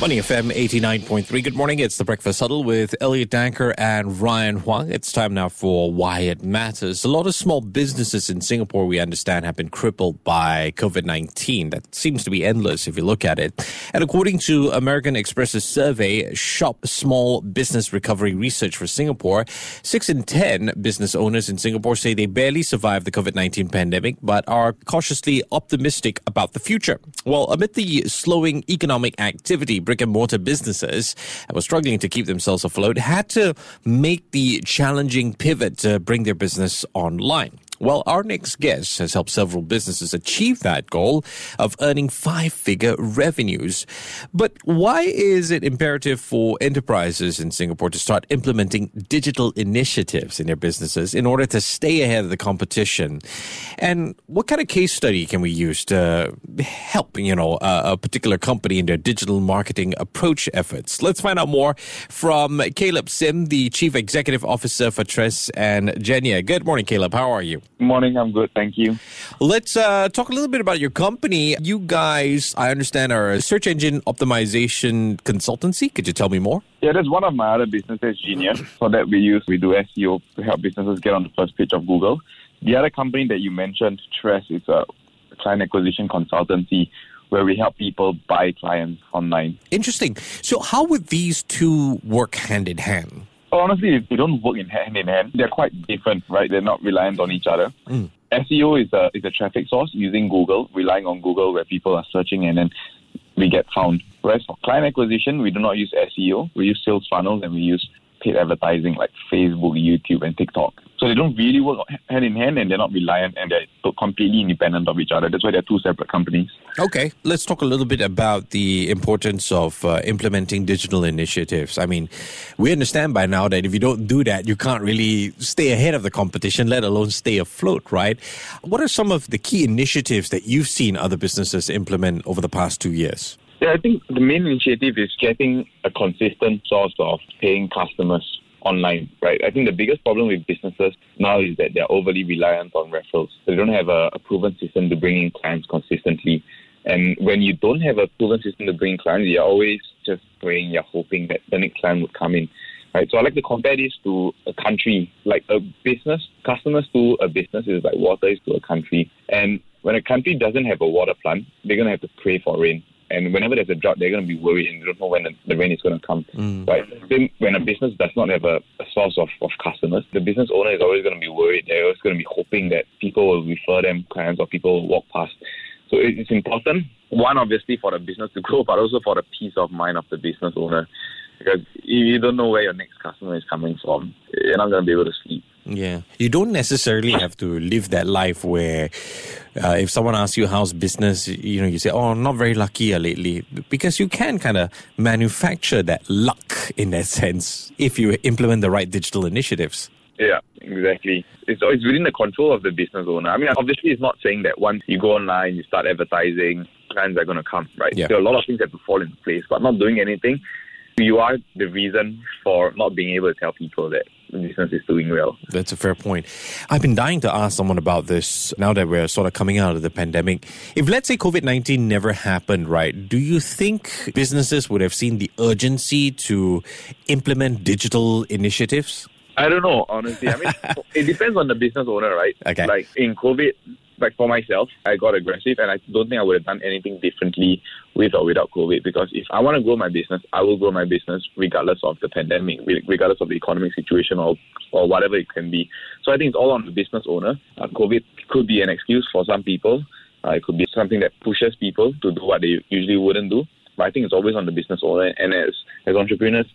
Money FM 89.3. Good morning. It's the Breakfast Huddle with Elliot Danker and Ryan Huang. It's time now for Why It Matters. A lot of small businesses in Singapore, we understand, have been crippled by COVID 19. That seems to be endless if you look at it. And according to American Express's survey, Shop Small Business Recovery Research for Singapore, 6 in 10 business owners in Singapore say they barely survived the COVID 19 pandemic, but are cautiously optimistic about the future. Well, amid the slowing economic activity, brick and mortar businesses that were struggling to keep themselves afloat had to make the challenging pivot to bring their business online. Well, our next guest has helped several businesses achieve that goal of earning five figure revenues. But why is it imperative for enterprises in Singapore to start implementing digital initiatives in their businesses in order to stay ahead of the competition? And what kind of case study can we use to help, you know, a, a particular company in their digital marketing approach efforts? Let's find out more from Caleb Sim, the Chief Executive Officer for Tres and Genia. Good morning, Caleb. How are you? Morning, I'm good, thank you. Let's uh, talk a little bit about your company. You guys, I understand, are a search engine optimization consultancy. Could you tell me more? Yeah, that's one of my other businesses, Genia. For that, we use we do SEO to help businesses get on the first page of Google. The other company that you mentioned, Tres, is a client acquisition consultancy where we help people buy clients online. Interesting. So, how would these two work hand in hand? Honestly, they don't work in hand in hand. They're quite different, right? They're not reliant on each other. Mm. SEO is a is a traffic source using Google, relying on Google where people are searching and then we get found. Whereas for client acquisition, we do not use SEO. We use sales funnels and we use paid advertising like Facebook, YouTube, and TikTok. So they don't really work hand in hand and they're not reliant and they're completely independent of each other. That's why they're two separate companies. Okay, let's talk a little bit about the importance of uh, implementing digital initiatives. I mean, we understand by now that if you don't do that, you can't really stay ahead of the competition, let alone stay afloat, right? What are some of the key initiatives that you've seen other businesses implement over the past two years? Yeah, I think the main initiative is getting a consistent source of paying customers online, right? I think the biggest problem with businesses now is that they're overly reliant on referrals. They don't have a, a proven system to bring in clients consistently. And when you don't have a proven system to bring clients, you're always just praying, you're hoping that the next client would come in. Right. So I like to compare this to a country, like a business. Customers to a business is like water is to a country. And when a country doesn't have a water plant, they're gonna have to pray for rain. And whenever there's a drought, they're going to be worried and they don't know when the, the rain is going to come. Mm. Right? Then when a business does not have a, a source of, of customers, the business owner is always going to be worried. They're always going to be hoping that people will refer them clients or people will walk past. So it's important, one, obviously, for the business to grow, but also for the peace of mind of the business owner. Because you don't know where your next customer is coming from, you're not going to be able to sleep. Yeah. You don't necessarily have to live that life where uh, if someone asks you how's business, you know, you say, oh, I'm not very lucky uh, lately. Because you can kind of manufacture that luck in that sense if you implement the right digital initiatives. Yeah, exactly. It's, it's within the control of the business owner. I mean, obviously, it's not saying that once you go online, you start advertising, clients are going to come, right? Yeah. There are a lot of things that have to fall into place, but not doing anything you are the reason for not being able to tell people that is doing well. That's a fair point. I've been dying to ask someone about this now that we're sort of coming out of the pandemic. If let's say COVID 19 never happened, right, do you think businesses would have seen the urgency to implement digital initiatives? I don't know, honestly. I mean, it depends on the business owner, right? Okay. Like in COVID, like for myself, I got aggressive and I don't think I would have done anything differently with or without COVID because if I want to grow my business, I will grow my business regardless of the pandemic, regardless of the economic situation or, or whatever it can be. So I think it's all on the business owner. Uh, COVID could be an excuse for some people. Uh, it could be something that pushes people to do what they usually wouldn't do. But I think it's always on the business owner. And as, as entrepreneurs,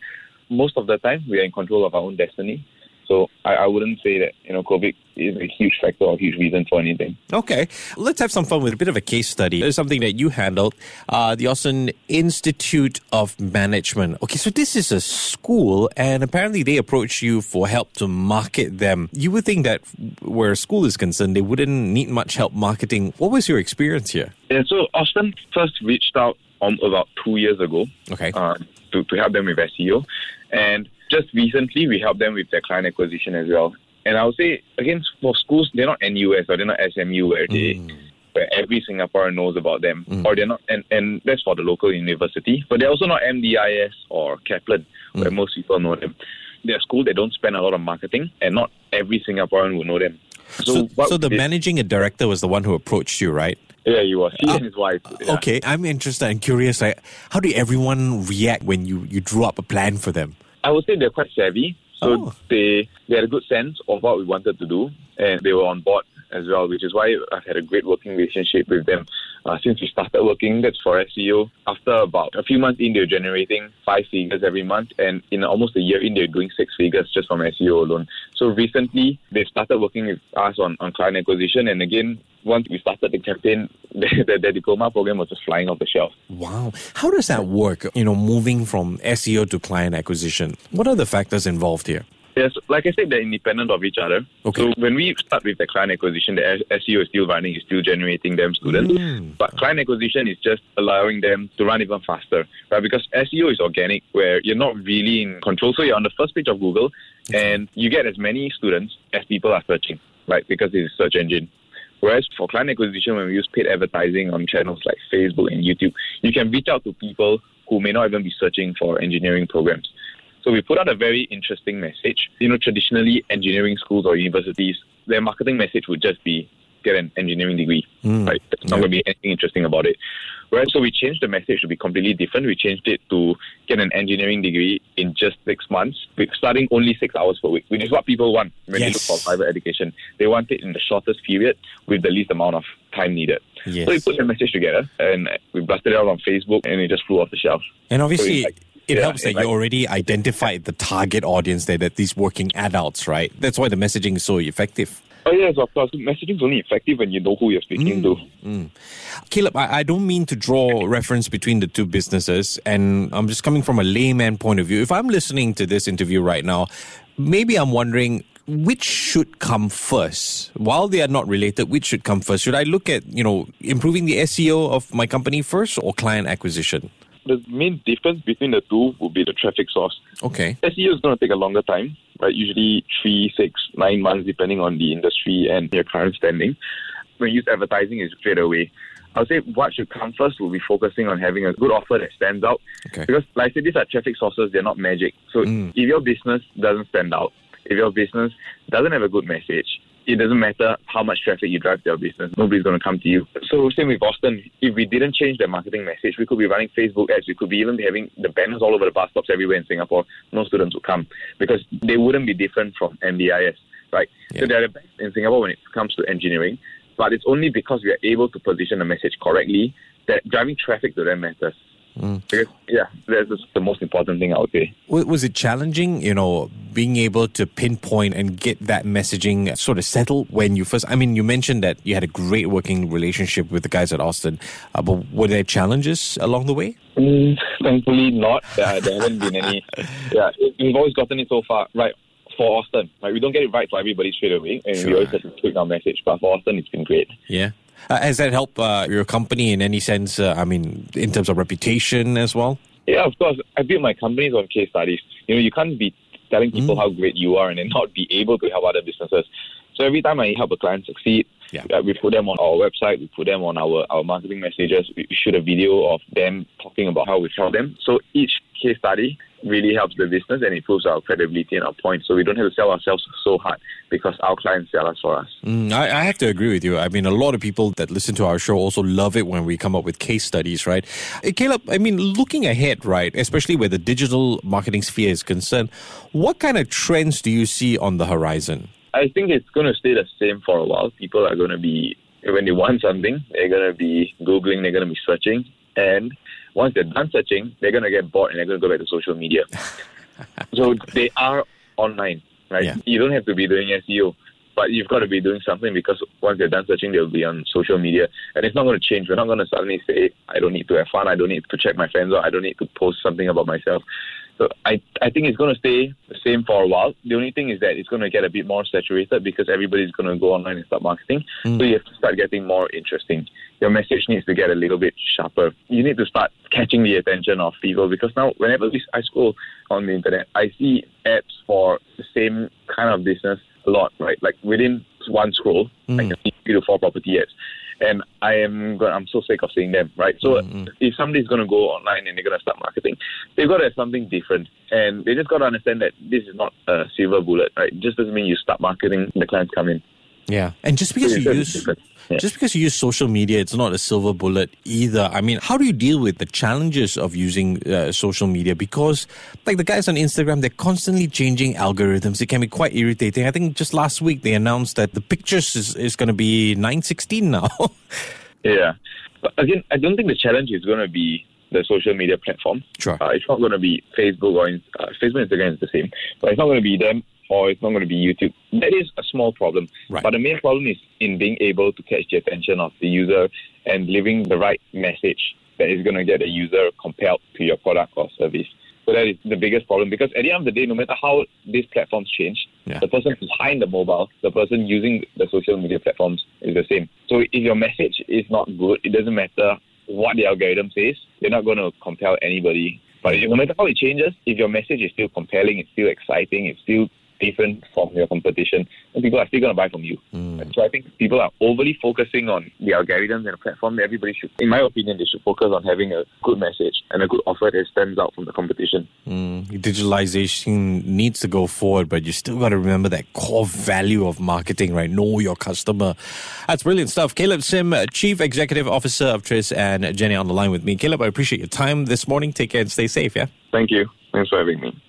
most of the time we are in control of our own destiny. So I, I, wouldn't say that you know COVID is a huge factor or a huge reason for anything. Okay, let's have some fun with a bit of a case study. There's something that you handled, uh, the Auston Institute of Management. Okay, so this is a school, and apparently they approached you for help to market them. You would think that where a school is concerned, they wouldn't need much help marketing. What was your experience here? Yeah, so Auston first reached out um, about two years ago. Okay. Uh, to, to help them with SEO, and just recently we helped them with their client acquisition as well. And I would say again for schools, they're not NUS or they're not SMU where they Mm. where every Singaporean knows about them, mm. or they're not, and, and that's for the local university. But they're also not MDIS or Kaplan, where mm. most people know them. They're a school that don't spend a lot of marketing, and not every Singaporean will know them. So, what so the managing director was the one who approached you, right? yeah, he was he ah, and his wife. yeah. Okay, I'm interested and curious. Like, how did everyone react when you, you drew up a plan for them? I would say they're quite savvy. So Oh. they they had a good sense of what we wanted to do, and they were on board as well, which is why I've had a great working relationship with them uh, since we started working. That's for SEO. After about a few months in, they're generating five figures every month, and in almost a year in, they're doing six figures just from SEO alone. So recently, they started working with us on, on client acquisition, and again, once we started the campaign, the, the, the diploma program was just flying off the shelf. Wow. How does that work? You know, moving from SEO to client acquisition. What are the factors involved here? Yes, like I said, they're independent of each other. Okay. So when we start with the client acquisition, the SEO is still running, is still generating them students. Mm. But client acquisition is just allowing them to run even faster, right? Because SEO is organic, where you're not really in control. So you're on the first page of Google, and you get as many students as people are searching, right? Because it's a search engine. Whereas for client acquisition, when we use paid advertising on channels like Facebook and YouTube, you can reach out to people who may not even be searching for engineering programs. So we put out a very interesting message. You know, traditionally, engineering schools or universities, their marketing message would just be get an engineering degree, mm. right? There's not Yeah. going to be anything interesting about it. Right? so we changed the message to be completely different. We changed it to get an engineering degree in just six months, with starting only six hours per week, which is what people want when Yes. they look for private education. They want it in the shortest period with the least amount of time needed. Yes. So we put the message together and we blasted it out on Facebook, and it just flew off the shelf. And obviously, So it yeah, helps that it's you already identified the target audience there, that these working adults, right? That's why the messaging is so effective. Oh yes, of course. Messaging is only effective when you know who you're speaking mm, to. Mm. Caleb, I, I don't mean to draw reference between the two businesses, and I'm just coming from a layman point of view. If I'm listening to this interview right now, maybe I'm wondering which should come first. While they are not related, which should come first? Should I look at, you know, improving the SEO of my company first or client acquisition? The main difference between the two would be the traffic source. Okay. SEO is going to take a longer time, right? Usually three, six, nine months, depending on the industry and your current standing. When you use advertising, it's straight away. I would say what should come first will be focusing on having a good offer that stands out. Okay. Because, like I said, these are traffic sources, they're not magic. So mm. if your business doesn't stand out, if your business doesn't have a good message, it doesn't matter how much traffic you drive to your business, nobody's going to come to you. So, same with Auston. If we didn't change the marketing message, we could be running Facebook ads, we could be even having the banners all over the bus stops everywhere in Singapore. No students would come because they wouldn't be different from MDIS, right? Yeah. So, they're the best in Singapore when it comes to engineering, but it's only because we are able to position the message correctly that driving traffic to them matters. Because, yeah, that's just the most important thing I would say. Was it challenging, you know, being able to pinpoint and get that messaging sort of settled when you first? I mean, you mentioned that you had a great working relationship with the guys at Auston, uh, but were there challenges along the way? Mm, thankfully not. Uh, there haven't been any. Yeah, we've always gotten it so far right for Auston. Right, we don't get it right for everybody straight away, and Sure. we always have to tweak our message. But for Auston, it's been great. Yeah. Uh, has that helped uh, your company in any sense? Uh, I mean, in terms of reputation as well? Yeah, of course. I built my companies on case studies. You know, you can't be telling people Mm. how great you are and then not be able to help other businesses. So every time I help a client succeed, Yeah. uh, we put them on our website, we put them on our, our marketing messages, we shoot a video of them talking about how we help them. So each case study really helps the business and improves our credibility and our point. So we don't have to sell ourselves so hard because our clients sell us for us. Mm, I, I have to agree with you. I mean, a lot of people that listen to our show also love it when we come up with case studies, right? Caleb, I mean, looking ahead, right, especially where the digital marketing sphere is concerned, what kind of trends do you see on the horizon? I think it's going to stay the same for a while. People are going to be, when they want something, they're going to be Googling, they're going to be searching. And once they're done searching, they're going to get bored and they're going to go back to social media. so they are online, right? Yeah. You don't have to be doing SEO, but you've got to be doing something because once they're done searching, they'll be on social media. And it's not going to change. We're not going to suddenly say, I don't need to have fun, I don't need to check my friends out, I don't need to post something about myself. So I, I think it's going to stay the same for a while. The only thing is that it's going to get a bit more saturated because everybody's going to go online and start marketing. So you have to start getting more interesting. Your message needs to get a little bit sharper. You need to start catching the attention of people because now whenever we, I scroll on the internet, I see ads for the same kind of business a lot, right? Like within one scroll, mm. I can see three to four property ads. And I am going I'm so sick of seeing them, right? So mm-hmm. if somebody's gonna go online and they're gonna start marketing, they've got to have something different. And they just gotta understand that this is not a silver bullet, right? It just doesn't mean you start marketing, and the clients come in. Yeah, and just because you use yeah. just because you use social media, it's not a silver bullet either. I mean, how do you deal with the challenges of using uh, social media? Because like the guys on Instagram, they're constantly changing algorithms. It can be quite irritating. I think just last week they announced that the pictures is, is going to be nine sixteen now. yeah, but again, I don't think the challenge is going to be the social media platform. Sure. Uh, it's not going to be Facebook or uh, Facebook, Instagram is the same, but it's not going to be them or it's not going to be YouTube. That is a small problem. Right. But the main problem is in being able to catch the attention of the user and delivering the right message that is going to get the user compelled to your product or service. So that is the biggest problem because at the end of the day, no matter how these platforms change, yeah. the person behind the mobile, the person using the social media platforms is the same. So if your message is not good, it doesn't matter what the algorithm says, you're not going to compel anybody but no matter how it changes, if your message is still compelling, it's still exciting, it's still different from your competition, and people are still going to buy from you. Mm. So I think people are overly focusing on the algorithms and the platform. Everybody should, in my opinion, they should focus on having a good message and a good offer that stands out from the competition. Mm. Digitalization needs to go forward, but you still got to remember that core value of marketing, right? Know your customer. That's brilliant stuff. Caleb Sim, Chief Executive Officer of Tres, and Genia on the line with me. Caleb, I appreciate your time this morning. Take care and stay safe, yeah? Thank you. Thanks for having me.